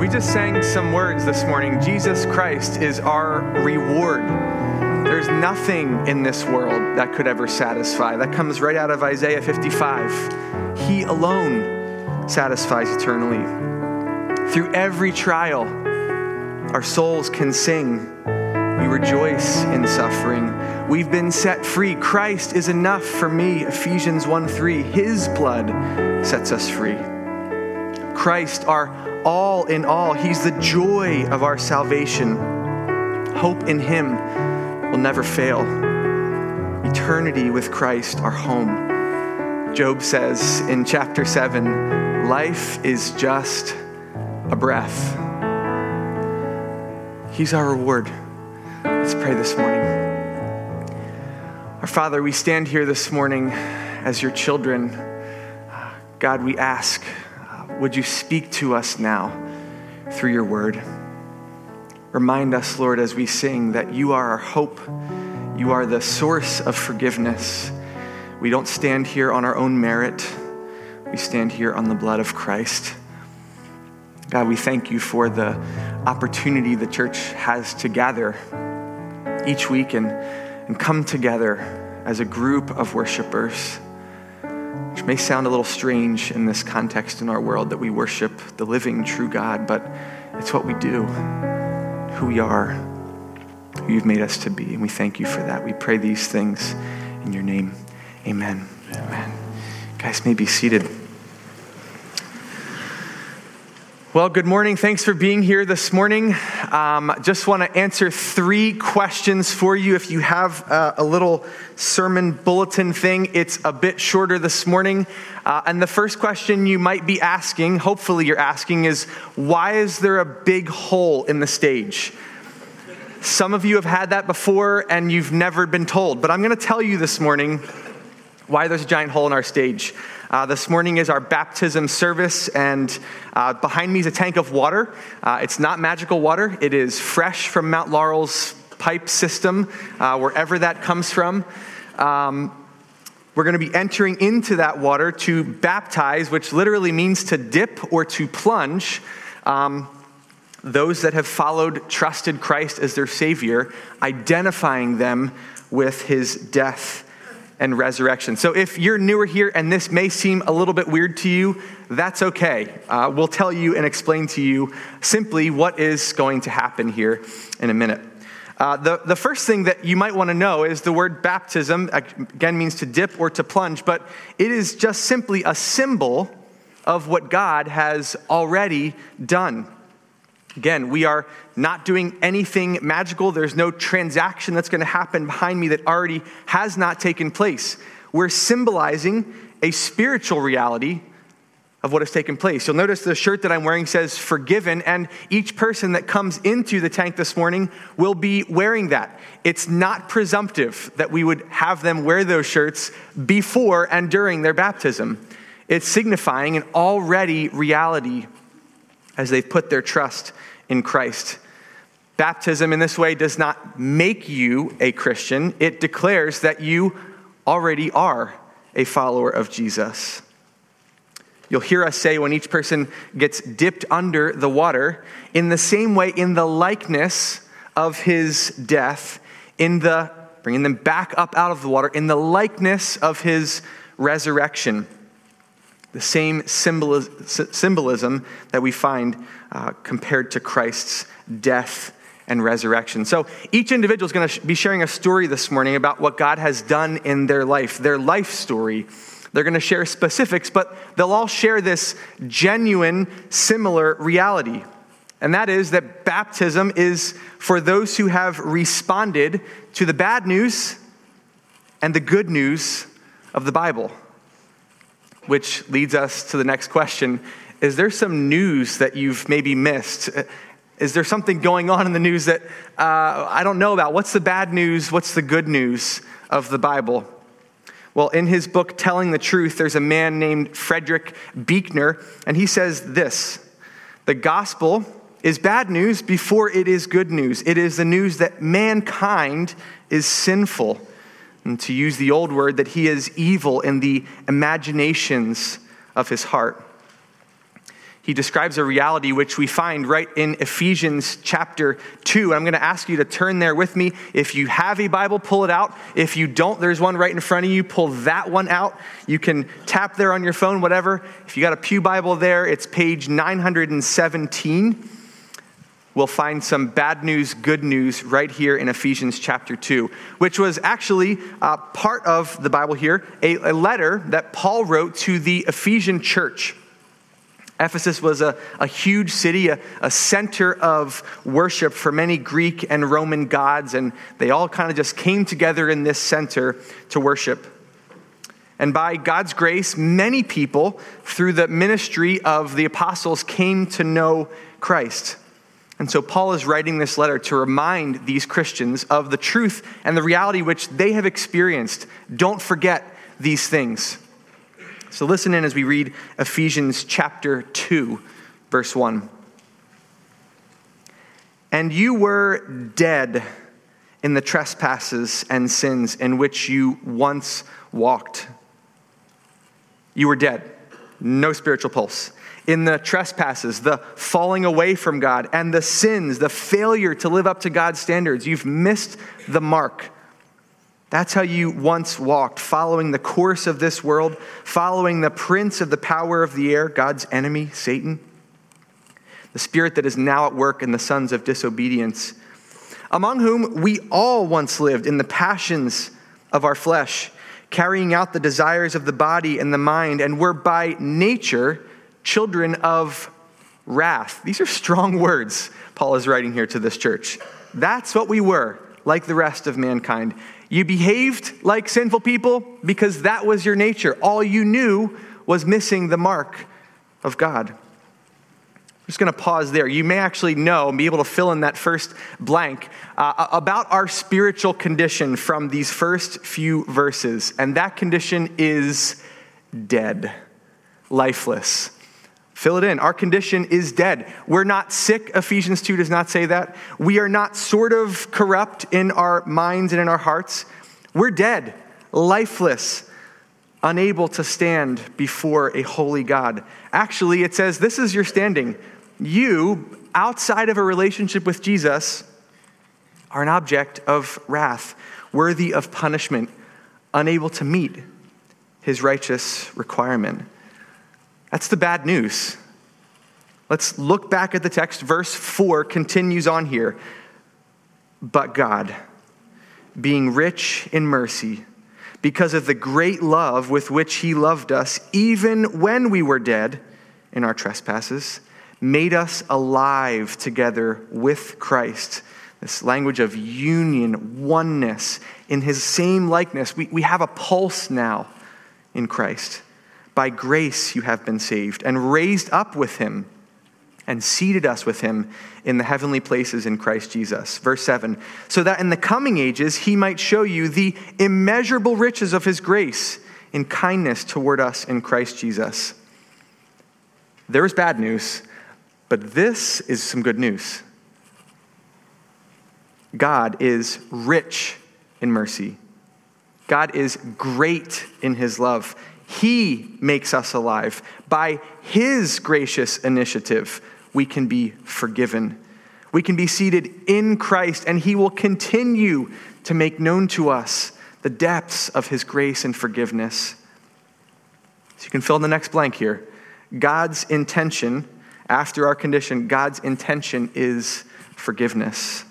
We just sang some words this morning. Jesus Christ is our reward. There's nothing in this world that could ever satisfy. That comes right out of Isaiah 55. He alone satisfies eternally. Through every trial, our souls can sing. We rejoice in suffering. We've been set free. Christ is enough for me. Ephesians 1 3. His blood sets us free. Christ, our all in all, He's the joy of our salvation. Hope in Him will never fail. Eternity with Christ, our home. Job says in chapter 7 life is just a breath. He's our reward. Let's pray this morning. Our Father, we stand here this morning as your children. God, we ask, would you speak to us now through your word? Remind us, Lord, as we sing, that you are our hope. You are the source of forgiveness. We don't stand here on our own merit, we stand here on the blood of Christ. God, we thank you for the opportunity the church has to gather each week and, and come together as a group of worshipers, which may sound a little strange in this context in our world that we worship the living, true God, but it's what we do who we are, who you've made us to be. And we thank you for that. We pray these things in your name. Amen. Amen. Guys, may be seated. Well, good morning. Thanks for being here this morning. Um, just want to answer three questions for you. If you have uh, a little sermon bulletin thing, it's a bit shorter this morning. Uh, and the first question you might be asking, hopefully you're asking, is why is there a big hole in the stage? Some of you have had that before and you've never been told, but I'm going to tell you this morning why there's a giant hole in our stage. Uh, this morning is our baptism service, and uh, behind me is a tank of water. Uh, it's not magical water, it is fresh from Mount Laurel's pipe system, uh, wherever that comes from. Um, we're going to be entering into that water to baptize, which literally means to dip or to plunge. Um, those that have followed, trusted Christ as their Savior, identifying them with his death and resurrection. So if you're newer here and this may seem a little bit weird to you, that's okay. Uh, we'll tell you and explain to you simply what is going to happen here in a minute. Uh, the, the first thing that you might want to know is the word baptism, again, means to dip or to plunge, but it is just simply a symbol of what God has already done. Again, we are not doing anything magical. There's no transaction that's going to happen behind me that already has not taken place. We're symbolizing a spiritual reality of what has taken place. You'll notice the shirt that I'm wearing says forgiven, and each person that comes into the tank this morning will be wearing that. It's not presumptive that we would have them wear those shirts before and during their baptism. It's signifying an already reality as they've put their trust in Christ. Baptism in this way does not make you a Christian, it declares that you already are a follower of Jesus. You'll hear us say when each person gets dipped under the water, in the same way, in the likeness of his death, in the bringing them back up out of the water, in the likeness of his resurrection the same symbolism that we find uh, compared to Christ's death and resurrection. So each individual is going to be sharing a story this morning about what God has done in their life, their life story. They're going to share specifics, but they'll all share this genuine, similar reality. And that is that baptism is for those who have responded to the bad news and the good news of the Bible which leads us to the next question Is there some news that you've maybe missed? Is there something going on in the news that uh, I don't know about? What's the bad news? What's the good news of the Bible? Well, in his book, Telling the Truth, there's a man named Frederick Buechner, and he says this The gospel is bad news before it is good news. It is the news that mankind is sinful and to use the old word, that he is evil in the imaginations of his heart. He describes a reality which we find right in Ephesians chapter 2. I'm going to ask you to turn there with me. If you have a Bible, pull it out. If you don't, there's one right in front of you. Pull that one out. You can tap there on your phone, whatever. If you got a Pew Bible there, it's page 917. We'll find some bad news, good news right here in Ephesians chapter 2, which was actually uh, part of the Bible here, a, a letter that Paul wrote to the Ephesian church. Ephesus was a, a huge city, a, a center of worship for many Greek and Roman gods, and they all kind of just came together in this center to worship. And by God's grace, many people, through the ministry of the apostles, came to know Christ. And so Paul is writing this letter to remind these Christians of the truth and the reality which they have experienced. Don't forget these things. So listen in as we read Ephesians chapter 2, verse 1. And you were dead in the trespasses and sins in which you once walked. You were dead, no spiritual pulse. In the trespasses, the falling away from God, and the sins, the failure to live up to God's standards, you've missed the mark. That's how you once walked, following the course of this world, following the prince of the power of the air, God's enemy, Satan, the spirit that is now at work in the sons of disobedience, among whom we all once lived in the passions of our flesh, carrying out the desires of the body and the mind, and were by nature children of wrath. These are strong words Paul is writing here to this church. That's what we were, like the rest of mankind. You behaved like sinful people because that was your nature. All you knew was missing the mark of God. I'm just going to pause there. You may actually know and be able to fill in that first blank uh, about our spiritual condition from these first few verses. And that condition is dead, lifeless. Fill it in. Our condition is dead. We're not sick. Ephesians 2 does not say that. We are not sort of corrupt in our minds and in our hearts. We're dead, lifeless, unable to stand before a holy God. Actually, it says this is your standing. You, outside of a relationship with Jesus, are an object of wrath, worthy of punishment, unable to meet his righteous requirement. That's the bad news. Let's look back at the text. Verse 4 continues on here. But God, being rich in mercy, because of the great love with which He loved us, even when we were dead in our trespasses, made us alive together with Christ. This language of union, oneness, in His same likeness. We, we have a pulse now in Christ. By grace you have been saved, and raised up with him, and seated us with him in the heavenly places in Christ Jesus. Verse 7 So that in the coming ages he might show you the immeasurable riches of his grace in kindness toward us in Christ Jesus. There is bad news, but this is some good news. God is rich in mercy. God is great in his love. He makes us alive. By His gracious initiative, we can be forgiven. We can be seated in Christ, and He will continue to make known to us the depths of His grace and forgiveness. So you can fill in the next blank here. God's intention, after our condition, God's intention is forgiveness.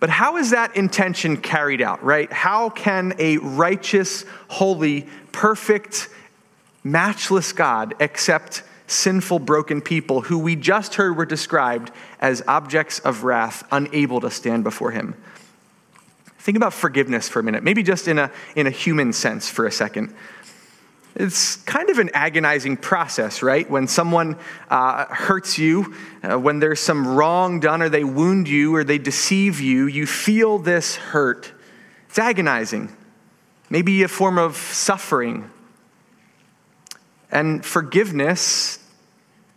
But how is that intention carried out, right? How can a righteous, holy, perfect, matchless God accept sinful, broken people who we just heard were described as objects of wrath, unable to stand before Him? Think about forgiveness for a minute, maybe just in a, in a human sense for a second. It's kind of an agonizing process, right? When someone uh, hurts you, uh, when there's some wrong done, or they wound you, or they deceive you, you feel this hurt. It's agonizing, maybe a form of suffering. And forgiveness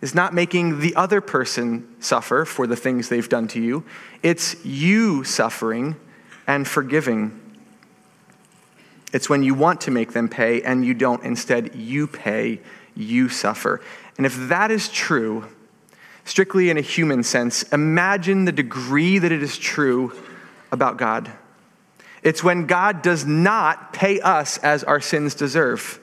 is not making the other person suffer for the things they've done to you, it's you suffering and forgiving. It's when you want to make them pay and you don't. Instead, you pay you suffer. And if that is true, strictly in a human sense, imagine the degree that it is true about God. It's when God does not pay us as our sins deserve.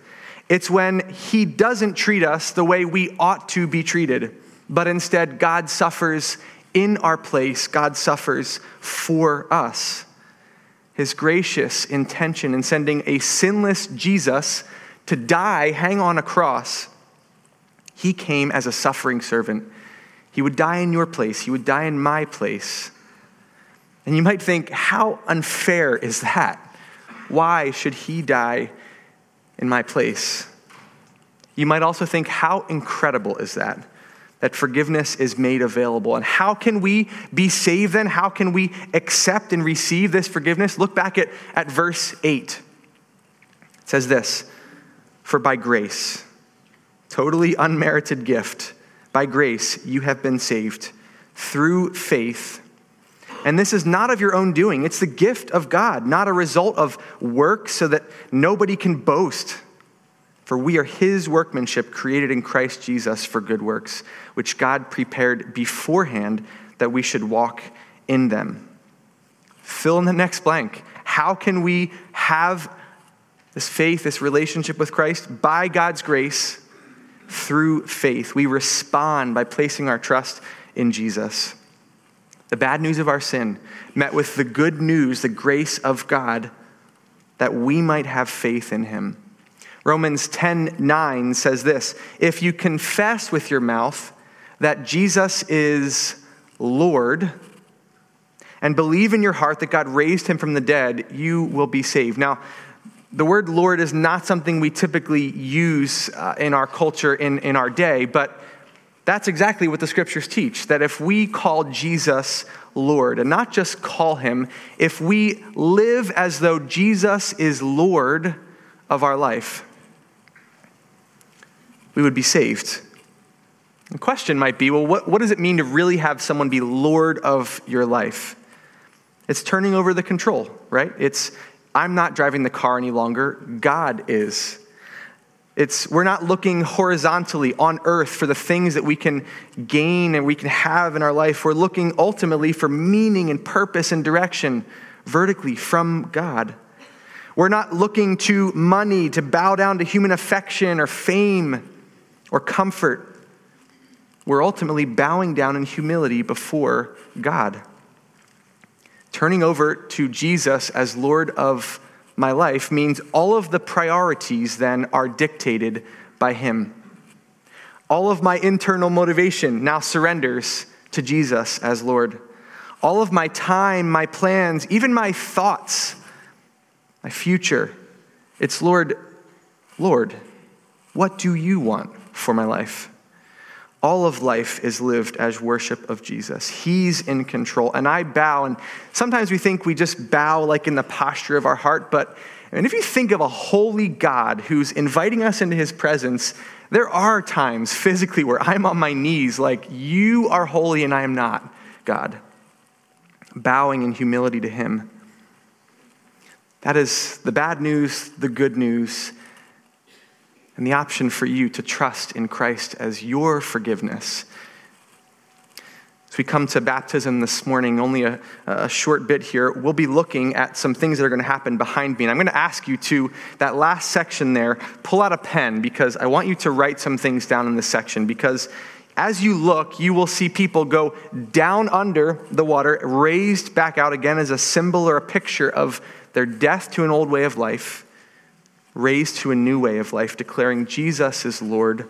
It's when He doesn't treat us the way we ought to be treated, but instead God suffers in our place, God suffers for us. His gracious intention in sending a sinless Jesus to die, hang on a cross, He came as a suffering servant. He would die in your place, He would die in my place. And you might think, how unfair is that? Why should He die in my place? You might also think, how incredible is that? That forgiveness is made available. And how can we be saved then? How can we accept and receive this forgiveness? Look back at, at verse 8. It says this For by grace, totally unmerited gift, by grace you have been saved through faith. And this is not of your own doing, it's the gift of God, not a result of work so that nobody can boast. For we are his workmanship created in Christ Jesus for good works, which God prepared beforehand that we should walk in them. Fill in the next blank. How can we have this faith, this relationship with Christ? By God's grace, through faith. We respond by placing our trust in Jesus. The bad news of our sin met with the good news, the grace of God, that we might have faith in him. Romans 10 9 says this If you confess with your mouth that Jesus is Lord and believe in your heart that God raised him from the dead, you will be saved. Now, the word Lord is not something we typically use uh, in our culture in, in our day, but that's exactly what the scriptures teach that if we call Jesus Lord, and not just call him, if we live as though Jesus is Lord of our life, we would be saved. The question might be well, what, what does it mean to really have someone be Lord of your life? It's turning over the control, right? It's, I'm not driving the car any longer, God is. It's, we're not looking horizontally on earth for the things that we can gain and we can have in our life. We're looking ultimately for meaning and purpose and direction vertically from God. We're not looking to money to bow down to human affection or fame or comfort. We're ultimately bowing down in humility before God. Turning over to Jesus as Lord of my life means all of the priorities then are dictated by Him. All of my internal motivation now surrenders to Jesus as Lord. All of my time, my plans, even my thoughts, my future, it's Lord, Lord, what do you want? For my life. All of life is lived as worship of Jesus. He's in control. And I bow, and sometimes we think we just bow like in the posture of our heart, but and if you think of a holy God who's inviting us into his presence, there are times physically where I'm on my knees, like, you are holy and I am not, God. Bowing in humility to him. That is the bad news, the good news, and the option for you to trust in Christ as your forgiveness. As we come to baptism this morning, only a, a, short bit here, we'll be looking at some things that are going to happen behind me. And I'm going to ask you to, that last section there, pull out a pen because I want you to write some things down in this section because as you look, you will see people go down under the water, raised back out again as a symbol or a picture of their death to an old way of life raised to a new way of life, declaring Jesus is Lord.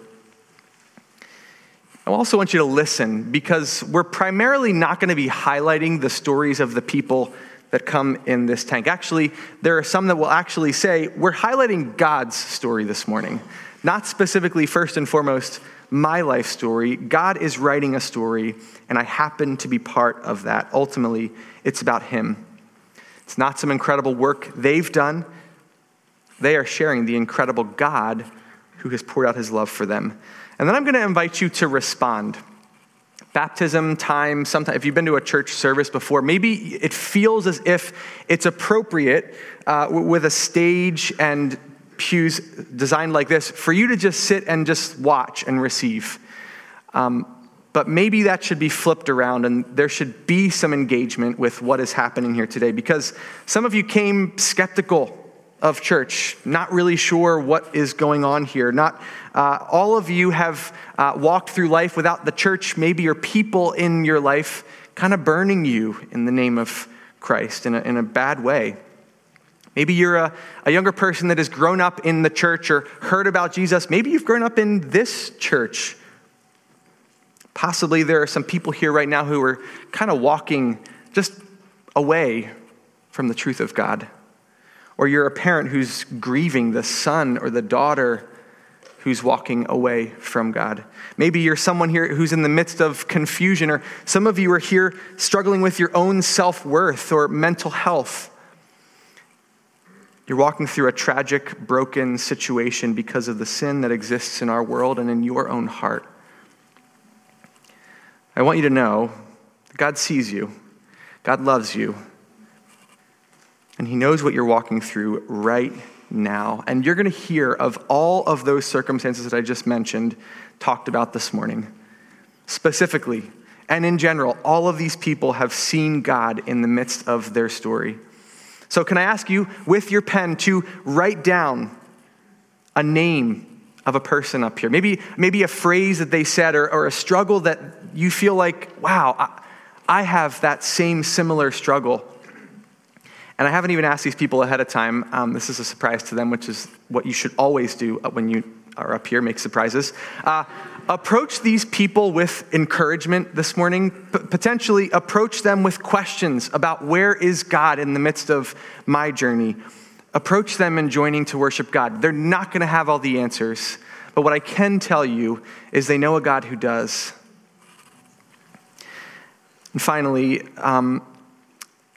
I also want you to listen because we're primarily not going to be highlighting the stories of the people that come in this tank. Actually, there are some that will actually say we're highlighting God's story this morning, not specifically, first and foremost, my life story. God is writing a story, and I happen to be part of that. Ultimately, it's about Him. It's not some incredible work they've done. They are sharing the incredible God who has poured out his love for them. And then I'm going to invite you to respond. Baptism time, sometimes, if you've been to a church service before, maybe it feels as if it's appropriate uh, with a stage and pews designed like this for you to just sit and just watch and receive. Um, but maybe that should be flipped around and there should be some engagement with what is happening here today because some of you came skeptical of church, not really sure what is going on here. Not uh, all of you have uh, walked through life without the church, maybe your people in your life kind of burning you in the name of Christ in a, in a bad way. Maybe you're a, a younger person that has grown up in the church or heard about Jesus. Maybe you've grown up in this church. Possibly there are some people here right now who are kind of walking just away from the truth of God. Or you're a parent who's grieving the son or the daughter who's walking away from God. Maybe you're someone here who's in the midst of confusion, or some of you are here struggling with your own self worth or mental health. You're walking through a tragic, broken situation because of the sin that exists in our world and in your own heart. I want you to know God sees you, God loves you, and He knows what you're walking through right now. And you're going to hear of all of those circumstances that I just mentioned talked about this morning. Specifically, and in general, all of these people have seen God in the midst of their story. So, can I ask you, with your pen, to write down a name of a person up here? Maybe, maybe a phrase that they said or, or a struggle that you feel like, wow, I, I have that same similar struggle. And I haven't even asked these people ahead of time. Um, this is a surprise to them, which is what you should always do when you are up here, make surprises. Uh, approach these people with encouragement this morning. P- potentially approach them with questions about where is God in the midst of my journey. Approach them in joining to worship God. They're not going to have all the answers, but what I can tell you is they know a God who does. And finally, um,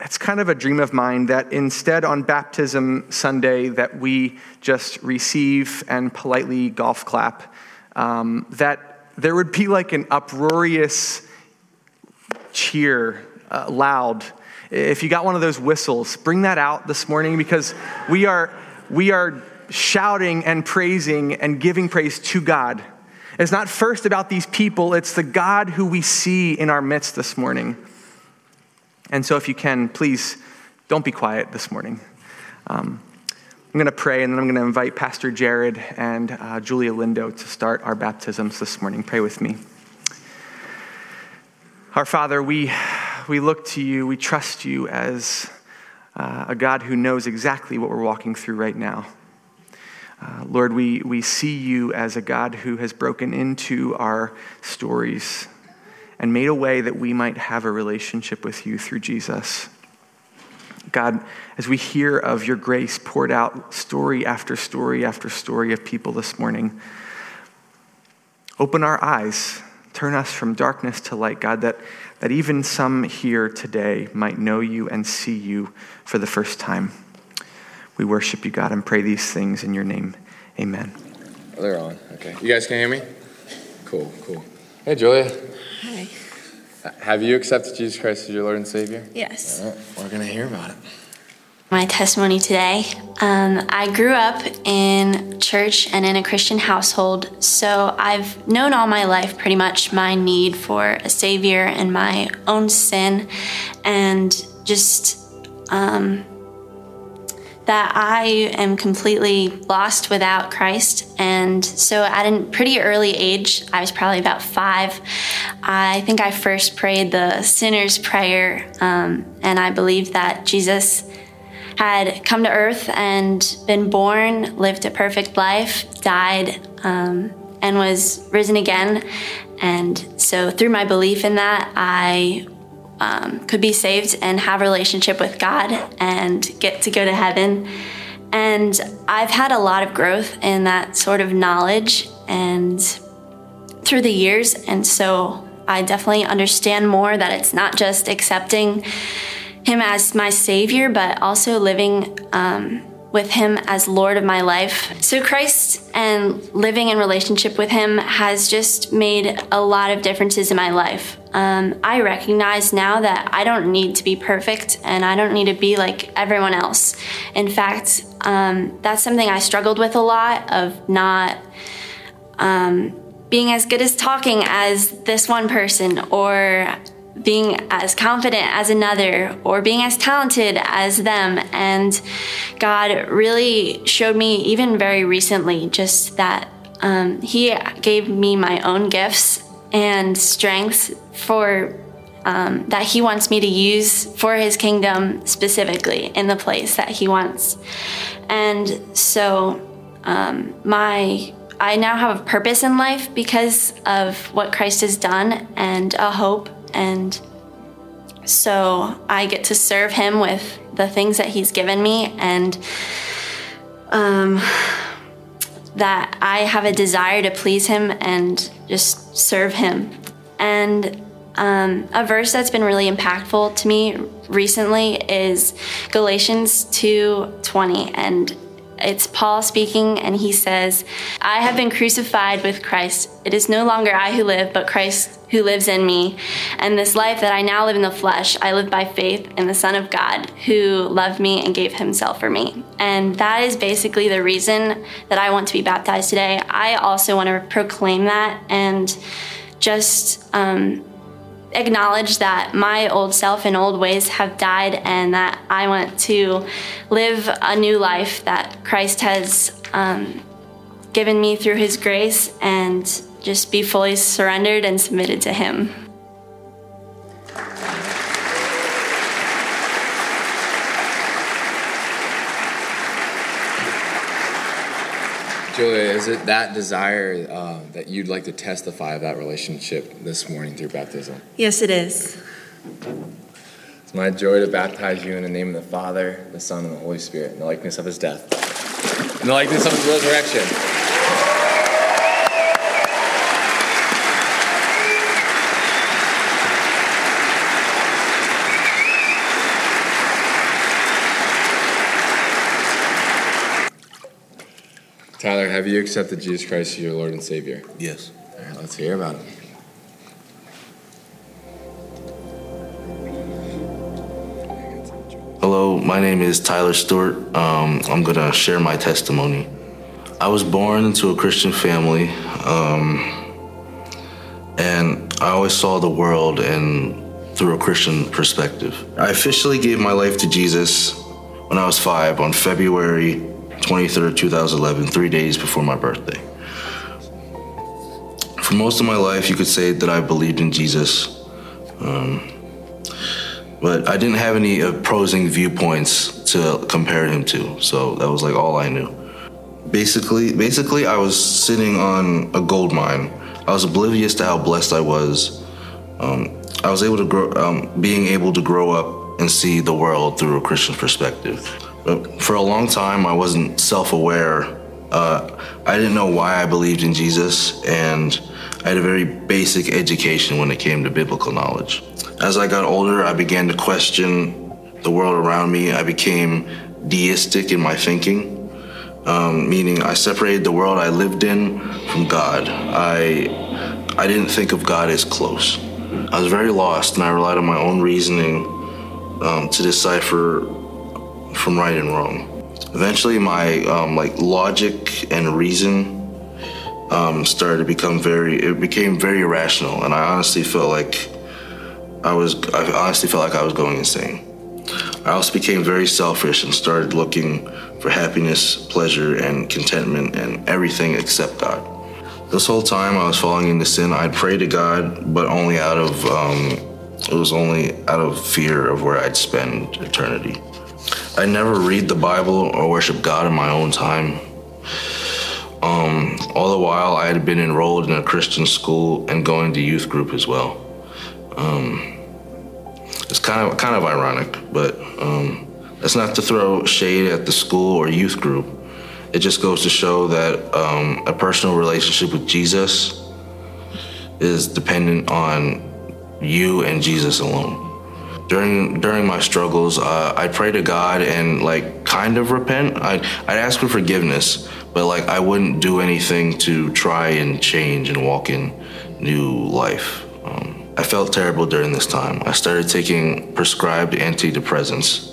it's kind of a dream of mine that instead on baptism Sunday that we just receive and politely golf clap, um, that there would be like an uproarious cheer, uh, loud. If you got one of those whistles, bring that out this morning because we are, we are shouting and praising and giving praise to God. It's not first about these people, it's the God who we see in our midst this morning. And so, if you can, please don't be quiet this morning. Um, I'm going to pray, and then I'm going to invite Pastor Jared and uh, Julia Lindo to start our baptisms this morning. Pray with me. Our Father, we, we look to you, we trust you as uh, a God who knows exactly what we're walking through right now. Uh, Lord, we, we see you as a God who has broken into our stories and made a way that we might have a relationship with you through Jesus. God, as we hear of your grace poured out story after story after story of people this morning, open our eyes, turn us from darkness to light, God, that, that even some here today might know you and see you for the first time. We worship you, God, and pray these things in your name. Amen. They're on. Okay. You guys can hear me? Cool, cool. Hey, Julia. Hi. Have you accepted Jesus Christ as your Lord and Savior? Yes. Right, we're going to hear about it. My testimony today um, I grew up in church and in a Christian household, so I've known all my life pretty much my need for a Savior and my own sin, and just um, that I am completely lost without Christ. And so at a pretty early age, I was probably about five, I think I first prayed the sinner's prayer. Um, and I believed that Jesus had come to earth and been born, lived a perfect life, died, um, and was risen again. And so through my belief in that, I um, could be saved and have a relationship with God and get to go to heaven. And I've had a lot of growth in that sort of knowledge and through the years. And so I definitely understand more that it's not just accepting Him as my Savior, but also living um, with Him as Lord of my life. So, Christ and living in relationship with Him has just made a lot of differences in my life. Um, I recognize now that I don't need to be perfect and I don't need to be like everyone else. In fact, um, that's something I struggled with a lot of not um, being as good as talking as this one person or being as confident as another or being as talented as them. And God really showed me, even very recently, just that um, He gave me my own gifts and strengths for. Um, that he wants me to use for his kingdom specifically in the place that he wants. And so, um, my I now have a purpose in life because of what Christ has done and a hope and so I get to serve him with the things that he's given me and um, that I have a desire to please him and just serve him. And um, a verse that's been really impactful to me recently is Galatians 2:20 and it's Paul speaking, and he says, I have been crucified with Christ. It is no longer I who live, but Christ who lives in me. And this life that I now live in the flesh, I live by faith in the Son of God who loved me and gave himself for me. And that is basically the reason that I want to be baptized today. I also want to proclaim that and just um, acknowledge that my old self and old ways have died and that I want to live a new life that Christ has um, given me through his grace and just be fully surrendered and submitted to him. Julia, is it that desire uh, that you'd like to testify of that relationship this morning through baptism? Yes, it is. It's my joy to baptize you in the name of the Father, the Son, and the Holy Spirit, in the likeness of his death, in the likeness of his resurrection. Tyler, have you accepted Jesus Christ as your Lord and Savior? Yes. All right, let's hear about it. Hello, my name is Tyler Stewart. Um, I'm going to share my testimony. I was born into a Christian family, um, and I always saw the world and through a Christian perspective. I officially gave my life to Jesus when I was five on February 23rd, 2011, three days before my birthday. For most of my life, you could say that I believed in Jesus. Um, but I didn't have any opposing viewpoints to compare him to, so that was like all I knew. Basically, basically, I was sitting on a gold mine. I was oblivious to how blessed I was. Um, I was able to grow, um, being able to grow up and see the world through a Christian perspective. For a long time, I wasn't self-aware. Uh, I didn't know why I believed in Jesus, and I had a very basic education when it came to biblical knowledge. As I got older, I began to question the world around me. I became deistic in my thinking, um, meaning I separated the world I lived in from God. I, I didn't think of God as close. I was very lost, and I relied on my own reasoning um, to decipher from right and wrong. Eventually, my um, like logic and reason um, started to become very. It became very irrational, and I honestly felt like I was. I honestly felt like I was going insane. I also became very selfish and started looking for happiness, pleasure, and contentment and everything except God. This whole time I was falling into sin. I'd pray to God, but only out of um, it was only out of fear of where I'd spend eternity. I never read the Bible or worship God in my own time. Um, all the while, I had been enrolled in a Christian school and going to youth group as well. Um, it's kind of kind of ironic, but um, that's not to throw shade at the school or youth group. It just goes to show that um, a personal relationship with Jesus is dependent on you and Jesus alone during during my struggles, uh, I pray to God and like kind of repent. I'd, I'd ask for forgiveness, but like I wouldn't do anything to try and change and walk in new life. Um, I felt terrible during this time. I started taking prescribed antidepressants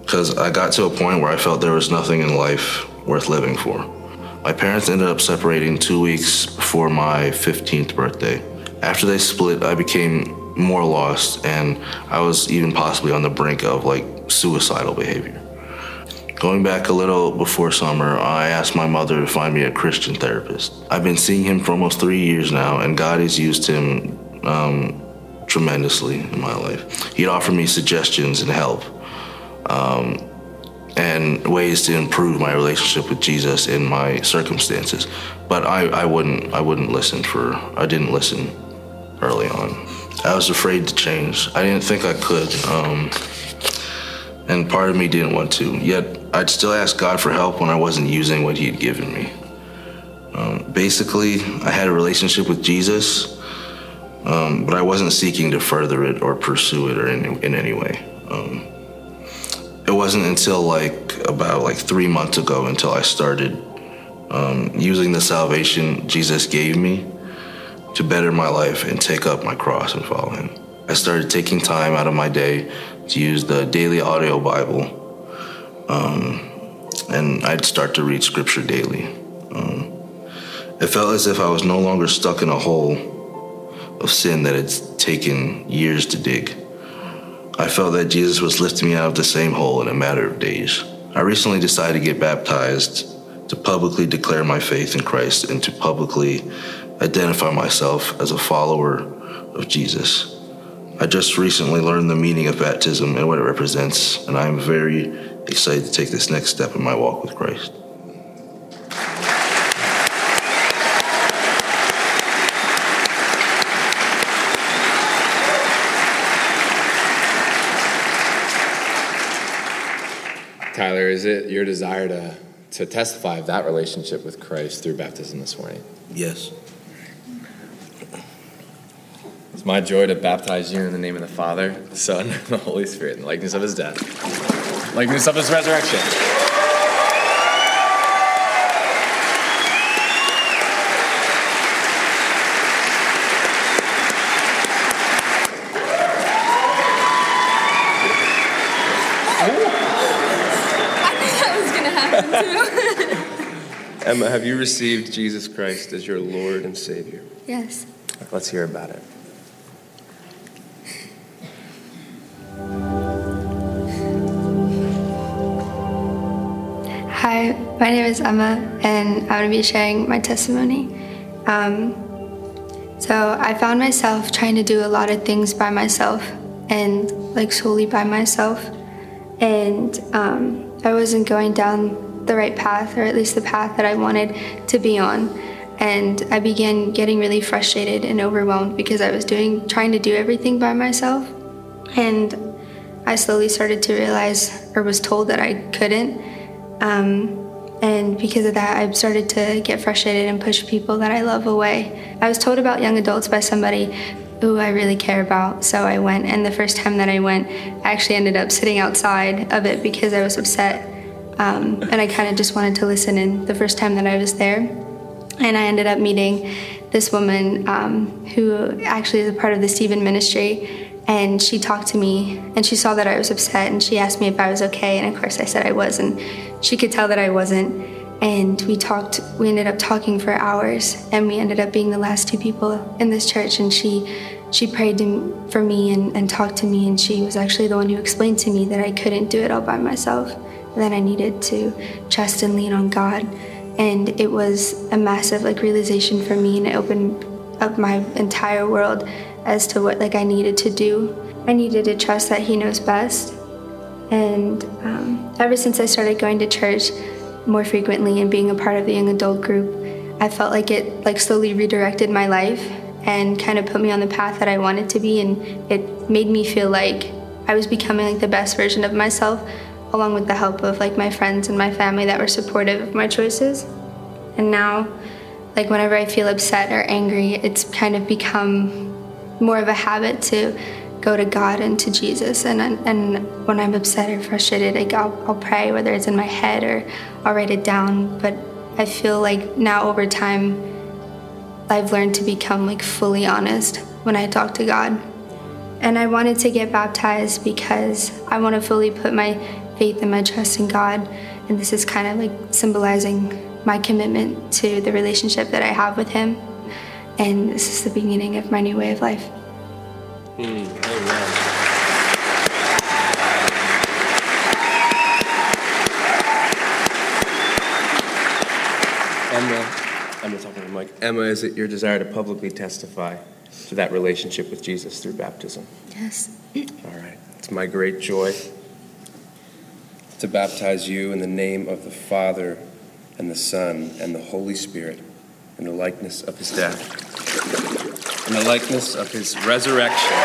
because I got to a point where I felt there was nothing in life worth living for. My parents ended up separating two weeks before my 15th birthday. After they split, I became more lost and I was even possibly on the brink of like suicidal behavior. Going back a little before summer, I asked my mother to find me a Christian therapist. I've been seeing him for almost three years now, and God has used him um, tremendously in my life. He'd offer me suggestions and help, um, and ways to improve my relationship with Jesus in my circumstances. But I, I wouldn't, I wouldn't listen for. I didn't listen early on. I was afraid to change. I didn't think I could. Um, and part of me didn't want to. Yet I'd still ask God for help when I wasn't using what He'd given me. Um, basically, I had a relationship with Jesus, um, but I wasn't seeking to further it or pursue it or in, in any way. Um, it wasn't until like about like three months ago until I started um, using the salvation Jesus gave me to better my life and take up my cross and follow Him. I started taking time out of my day to use the daily audio Bible. Um, and I'd start to read scripture daily. Um, it felt as if I was no longer stuck in a hole of sin that had taken years to dig. I felt that Jesus was lifting me out of the same hole in a matter of days. I recently decided to get baptized to publicly declare my faith in Christ and to publicly identify myself as a follower of Jesus. I just recently learned the meaning of baptism and what it represents, and I am very excited to take this next step in my walk with Christ. Tyler, is it your desire to, to testify of that relationship with Christ through baptism this morning? Yes. It's my joy to baptize you in the name of the Father, the Son, and the Holy Spirit, in the likeness of his death, likeness of his resurrection. I knew that was gonna happen too. Emma, have you received Jesus Christ as your Lord and Savior? yes. Let's hear about it. My name is Emma, and I'm going to be sharing my testimony. Um, so, I found myself trying to do a lot of things by myself and like solely by myself. And um, I wasn't going down the right path, or at least the path that I wanted to be on. And I began getting really frustrated and overwhelmed because I was doing, trying to do everything by myself. And I slowly started to realize, or was told that I couldn't. Um, and because of that, I started to get frustrated and push people that I love away. I was told about young adults by somebody who I really care about, so I went. And the first time that I went, I actually ended up sitting outside of it because I was upset. Um, and I kind of just wanted to listen in the first time that I was there. And I ended up meeting this woman um, who actually is a part of the Stephen ministry and she talked to me and she saw that I was upset and she asked me if I was okay and of course I said I was and she could tell that I wasn't and we talked we ended up talking for hours and we ended up being the last two people in this church and she she prayed to, for me and, and talked to me and she was actually the one who explained to me that I couldn't do it all by myself that I needed to trust and lean on God and it was a massive like realization for me and it opened up my entire world as to what like I needed to do. I needed to trust that He knows best. And um, ever since I started going to church more frequently and being a part of the young adult group, I felt like it like slowly redirected my life and kind of put me on the path that I wanted to be. And it made me feel like I was becoming like the best version of myself, along with the help of like my friends and my family that were supportive of my choices. And now, like whenever I feel upset or angry, it's kind of become more of a habit to go to God and to Jesus. And and when I'm upset or frustrated, like I'll, I'll pray, whether it's in my head or I'll write it down. But I feel like now over time, I've learned to become like fully honest when I talk to God. And I wanted to get baptized because I want to fully put my faith and my trust in God. And this is kind of like symbolizing my commitment to the relationship that I have with Him. And this is the beginning of my new way of life. Mm, Emma, Emma talking to Mike. Emma, is it your desire to publicly testify to that relationship with Jesus through baptism? Yes. All right. It's my great joy to baptize you in the name of the Father and the Son and the Holy Spirit in the likeness of his death, in the likeness of his resurrection.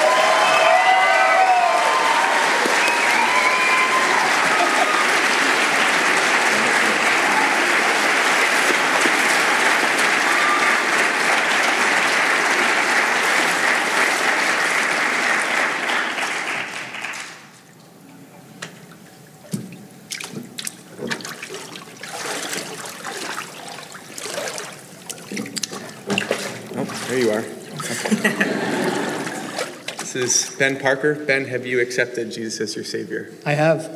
This is Ben Parker. Ben, have you accepted Jesus as your Savior? I have.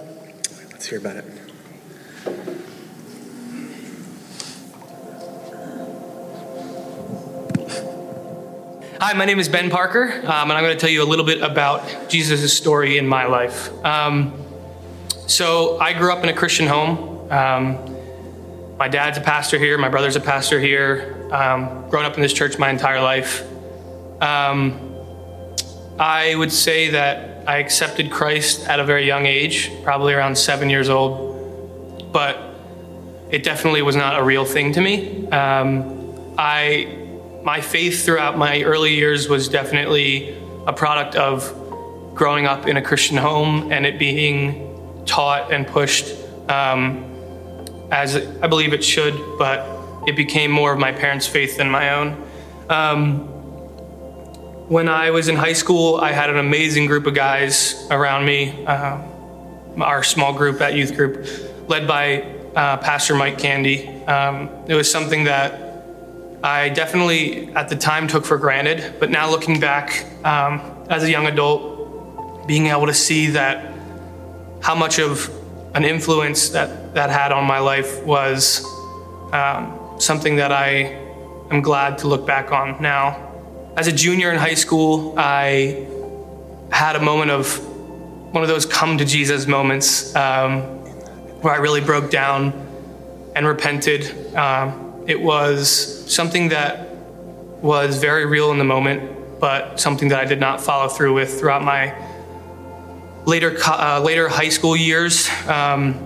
Let's hear about it. Hi, my name is Ben Parker, um, and I'm going to tell you a little bit about Jesus' story in my life. Um, so, I grew up in a Christian home. Um, my dad's a pastor here, my brother's a pastor here. Um, grown up in this church my entire life. Um, I would say that I accepted Christ at a very young age, probably around seven years old, but it definitely was not a real thing to me. Um, I, my faith throughout my early years was definitely a product of growing up in a Christian home and it being taught and pushed um, as I believe it should, but it became more of my parents' faith than my own. Um, when I was in high school, I had an amazing group of guys around me. Uh, our small group, at youth group, led by uh, Pastor Mike Candy. Um, it was something that I definitely at the time took for granted, but now looking back um, as a young adult, being able to see that how much of an influence that that had on my life was um, something that I am glad to look back on now. As a junior in high school, I had a moment of one of those come to Jesus moments um, where I really broke down and repented. Um, it was something that was very real in the moment, but something that I did not follow through with throughout my later uh, later high school years. Um,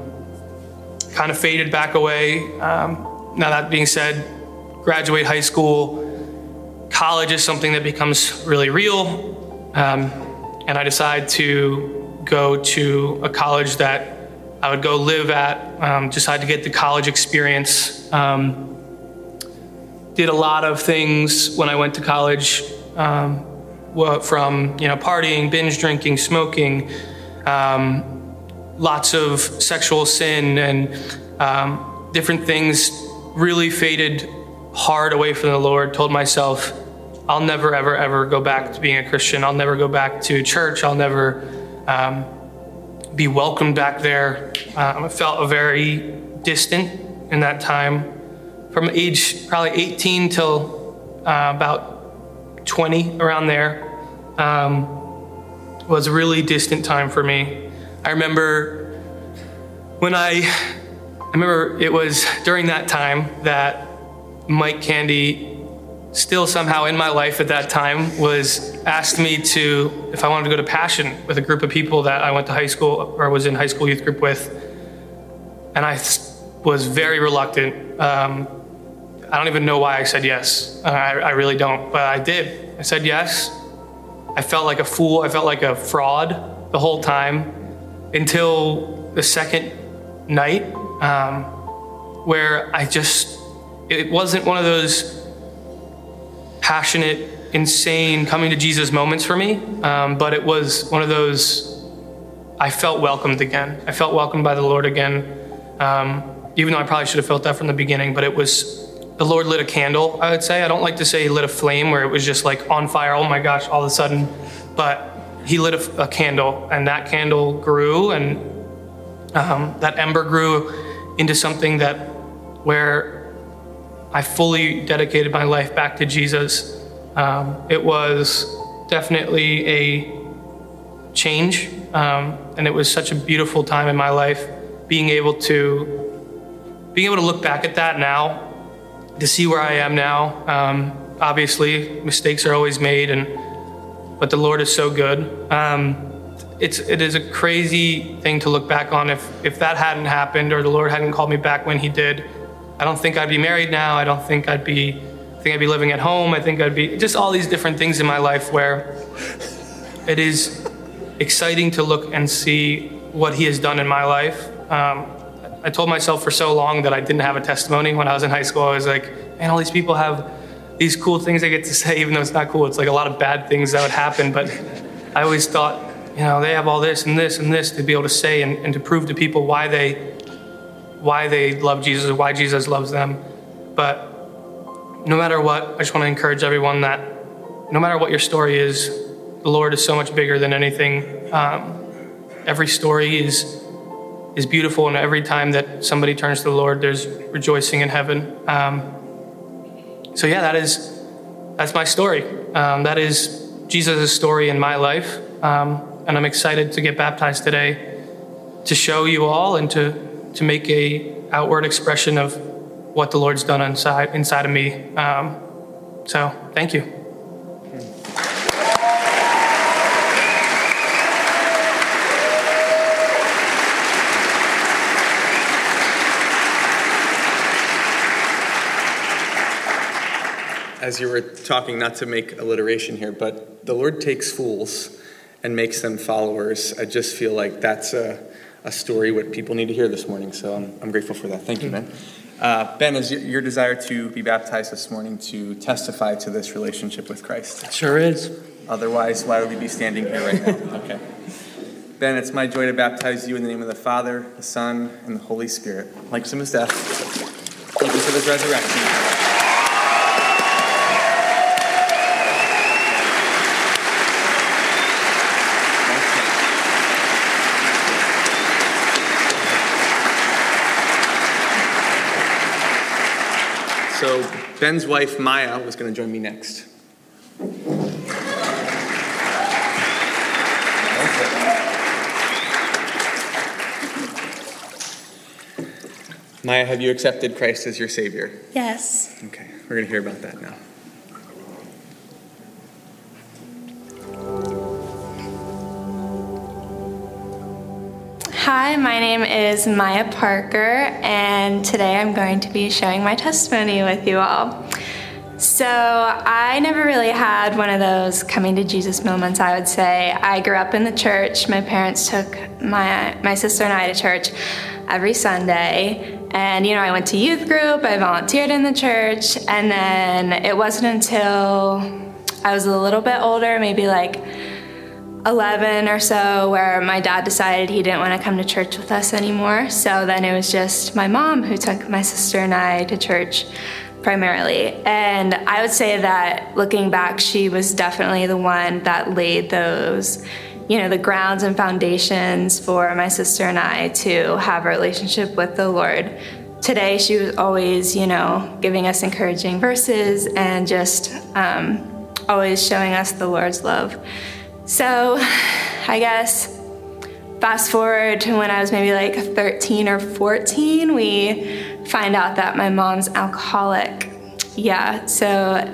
kind of faded back away. Um, now that being said, graduate high school college is something that becomes really real. Um, and I decide to go to a college that I would go live at, um, decide to get the college experience. Um, did a lot of things when I went to college, um, from you know partying, binge drinking, smoking, um, lots of sexual sin, and um, different things. Really faded hard away from the Lord, told myself, I'll never, ever, ever go back to being a Christian. I'll never go back to church. I'll never um, be welcomed back there. Um, I felt very distant in that time. From age probably 18 till uh, about 20, around there, um, was a really distant time for me. I remember when I, I remember it was during that time that Mike Candy, still somehow in my life at that time, was asked me to, if I wanted to go to Passion with a group of people that I went to high school or was in high school youth group with. And I was very reluctant. Um, I don't even know why I said yes. I, I really don't, but I did. I said yes. I felt like a fool. I felt like a fraud the whole time until the second night um, where I just it wasn't one of those passionate insane coming to Jesus moments for me, um, but it was one of those. I felt welcomed again. I felt welcomed by the Lord again, um, even though I probably should have felt that from the beginning. But it was the Lord lit a candle. I would say I don't like to say He lit a flame where it was just like on fire. Oh my gosh! All of a sudden, but He lit a, a candle, and that candle grew, and um, that ember grew into something that where I fully dedicated my life back to Jesus. Um, it was definitely a change, um, and it was such a beautiful time in my life. Being able to being able to look back at that now, to see where I am now. Um, obviously, mistakes are always made, and but the Lord is so good. Um, it's it is a crazy thing to look back on. If if that hadn't happened, or the Lord hadn't called me back when He did, I don't think I'd be married now. I don't think I'd be. I think I'd be living at home. I think I'd be just all these different things in my life where it is exciting to look and see what He has done in my life. Um, I told myself for so long that I didn't have a testimony when I was in high school. I was like, man, all these people have these cool things I get to say, even though it's not cool. It's like a lot of bad things that would happen. But I always thought, you know, they have all this and this and this to be able to say and, and to prove to people why they why they love Jesus, why Jesus loves them. But no matter what, I just want to encourage everyone that no matter what your story is, the Lord is so much bigger than anything. Um, every story is is beautiful, and every time that somebody turns to the Lord, there's rejoicing in heaven. Um, so yeah, that is that's my story. Um, that is Jesus' story in my life, um, and I'm excited to get baptized today to show you all and to to make a outward expression of what the Lord's done inside inside of me. Um, so thank you. as you were talking, not to make alliteration here, but the Lord takes fools and makes them followers. I just feel like that's a, a story what people need to hear this morning. So I'm, I'm grateful for that. Thank you, Ben. Uh, ben, is your, your desire to be baptized this morning to testify to this relationship with Christ? Sure is. Otherwise, why would we be standing here right now? Okay. Ben, it's my joy to baptize you in the name of the Father, the Son, and the Holy Spirit. Like some his death, even to his resurrection. So Ben's wife, Maya, was going to join me next. Maya, have you accepted Christ as your Savior? Yes. Okay, we're going to hear about that now. Hi, my name is Maya Parker, and today I'm going to be sharing my testimony with you all. So, I never really had one of those coming to Jesus moments, I would say. I grew up in the church. My parents took my, my sister and I to church every Sunday. And, you know, I went to youth group, I volunteered in the church, and then it wasn't until I was a little bit older, maybe like 11 or so where my dad decided he didn't want to come to church with us anymore. So then it was just my mom who took my sister and I to church primarily. And I would say that looking back, she was definitely the one that laid those, you know, the grounds and foundations for my sister and I to have a relationship with the Lord. Today, she was always, you know, giving us encouraging verses and just um, always showing us the Lord's love. So, I guess fast forward to when I was maybe like 13 or 14, we find out that my mom's alcoholic. Yeah, so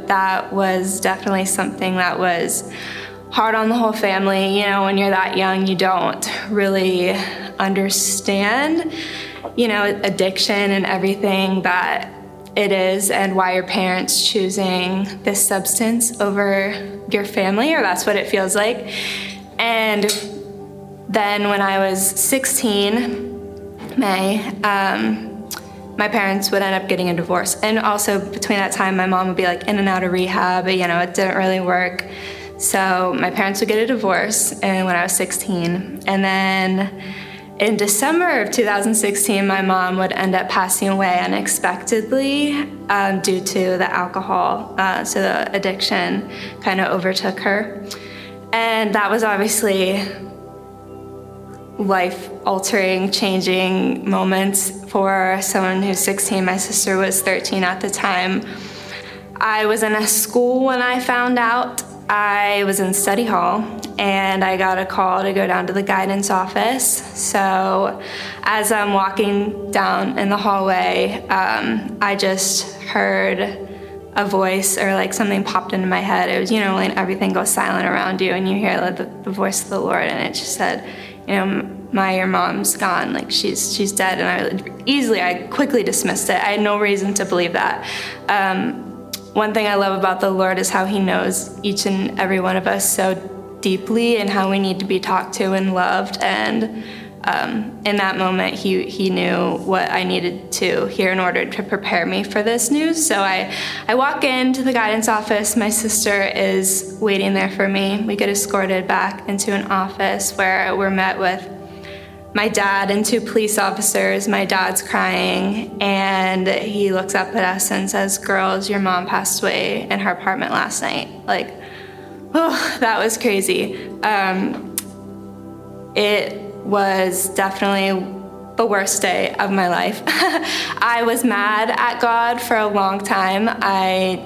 that was definitely something that was hard on the whole family. You know, when you're that young, you don't really understand, you know, addiction and everything that it is and why your parents choosing this substance over your family or that's what it feels like and then when i was 16 may um, my parents would end up getting a divorce. And also between that time, my mom would be like in and out of rehab. You know, it didn't really work. So my parents would get a divorce and when I was 16. And then in December of 2016, my mom would end up passing away unexpectedly um, due to the alcohol. Uh, so the addiction kind of overtook her. And that was obviously life altering, changing moments for someone who's 16. My sister was 13 at the time. I was in a school when I found out. I was in study hall and I got a call to go down to the guidance office. So, as I'm walking down in the hallway, um, I just heard a voice or like something popped into my head. It was, you know, when everything goes silent around you and you hear like, the, the voice of the Lord, and it just said, you know, my your mom's gone like she's she's dead and i easily i quickly dismissed it i had no reason to believe that um, one thing i love about the lord is how he knows each and every one of us so deeply and how we need to be talked to and loved. And um, in that moment he, he knew what i needed to hear in order to prepare me for this news. So I, I walk into the guidance office. My sister is waiting there for me. We get escorted back into an office where we're met with my dad and two police officers. My dad's crying, and he looks up at us and says, Girls, your mom passed away in her apartment last night. Like, oh, that was crazy. Um, it was definitely the worst day of my life. I was mad at God for a long time. I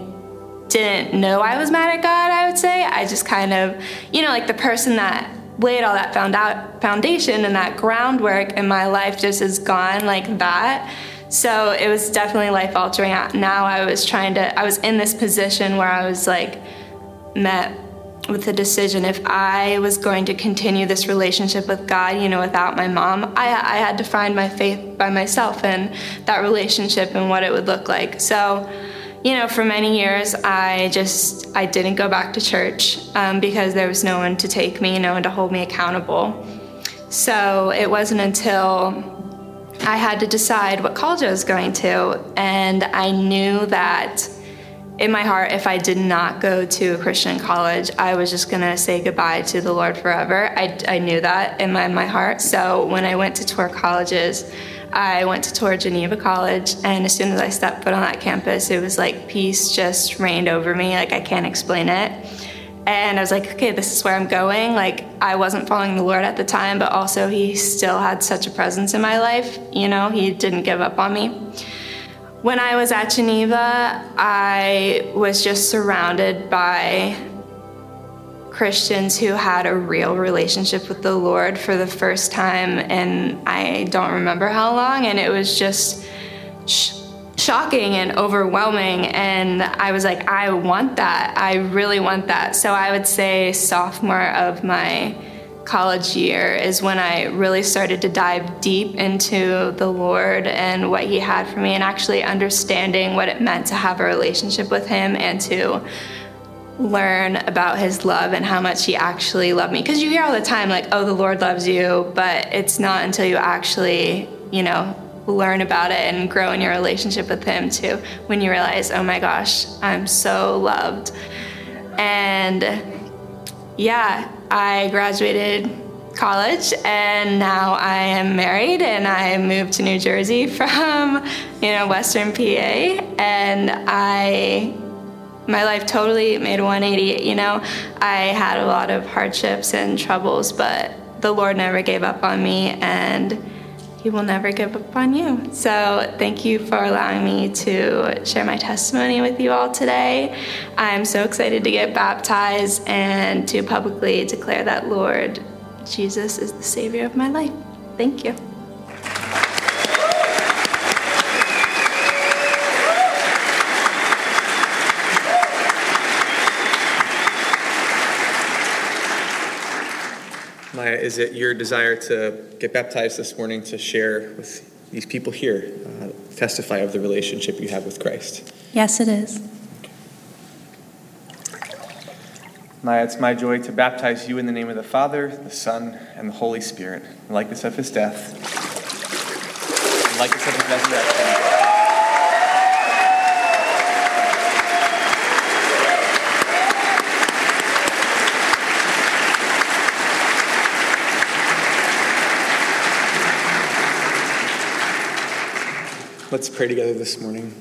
didn't know I was mad at God, I would say. I just kind of, you know, like the person that laid all that found out foundation and that groundwork and my life just is gone like that. So it was definitely life altering. Now I was trying to, I was in this position where I was like met with the decision if I was going to continue this relationship with God, you know, without my mom, I, I had to find my faith by myself and that relationship and what it would look like. So, you know, for many years, I just I didn't go back to church um, because there was no one to take me, no one to hold me accountable. So it wasn't until I had to decide what college I was going to, and I knew that in my heart, if I did not go to a Christian college, I was just gonna say goodbye to the Lord forever. I, I knew that in my, my heart. So when I went to tour colleges, I went to tour Geneva College, and as soon as I stepped foot on that campus, it was like peace just reigned over me. Like, I can't explain it. And I was like, okay, this is where I'm going. Like, I wasn't following the Lord at the time, but also He still had such a presence in my life. You know, He didn't give up on me. When I was at Geneva, I was just surrounded by Christians who had a real relationship with the Lord for the first time, and I don't remember how long, and it was just sh- shocking and overwhelming. And I was like, I want that. I really want that. So I would say, sophomore of my college year is when I really started to dive deep into the Lord and what He had for me, and actually understanding what it meant to have a relationship with Him and to learn about his love and how much he actually loved me. Because you hear all the time, like, oh, the Lord loves you, but it's not until you actually, you know, learn about it and grow in your relationship with him too when you realize, oh my gosh, I'm so loved. And yeah, I graduated college and now I am married and I moved to New Jersey from, you know, Western PA and I my life totally made a 180. You know, I had a lot of hardships and troubles, but the Lord never gave up on me, and He will never give up on you. So, thank you for allowing me to share my testimony with you all today. I'm so excited to get baptized and to publicly declare that Lord Jesus is the Savior of my life. Thank you. Maya, is it your desire to get baptized this morning to share with these people here, uh, testify of the relationship you have with Christ? Yes, it is. Maya, it's my joy to baptize you in the name of the Father, the Son, and the Holy Spirit, in likeness of his death, in likeness of his resurrection Let's pray together this morning.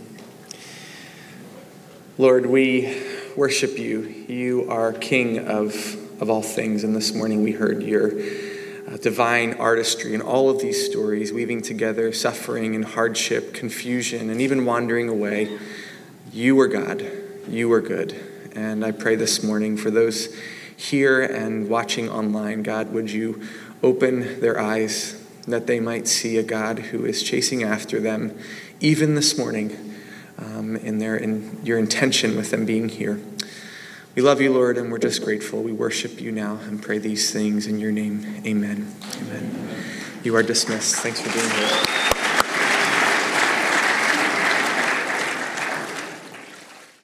Lord, we worship you. You are King of, of all things. And this morning we heard your uh, divine artistry in all of these stories, weaving together suffering and hardship, confusion, and even wandering away. You are God. You are good. And I pray this morning for those here and watching online, God, would you open their eyes that they might see a God who is chasing after them, even this morning, um, in, their, in your intention with them being here. We love you, Lord, and we're just grateful. We worship you now and pray these things in your name. Amen. Amen. You are dismissed. Thanks for being here.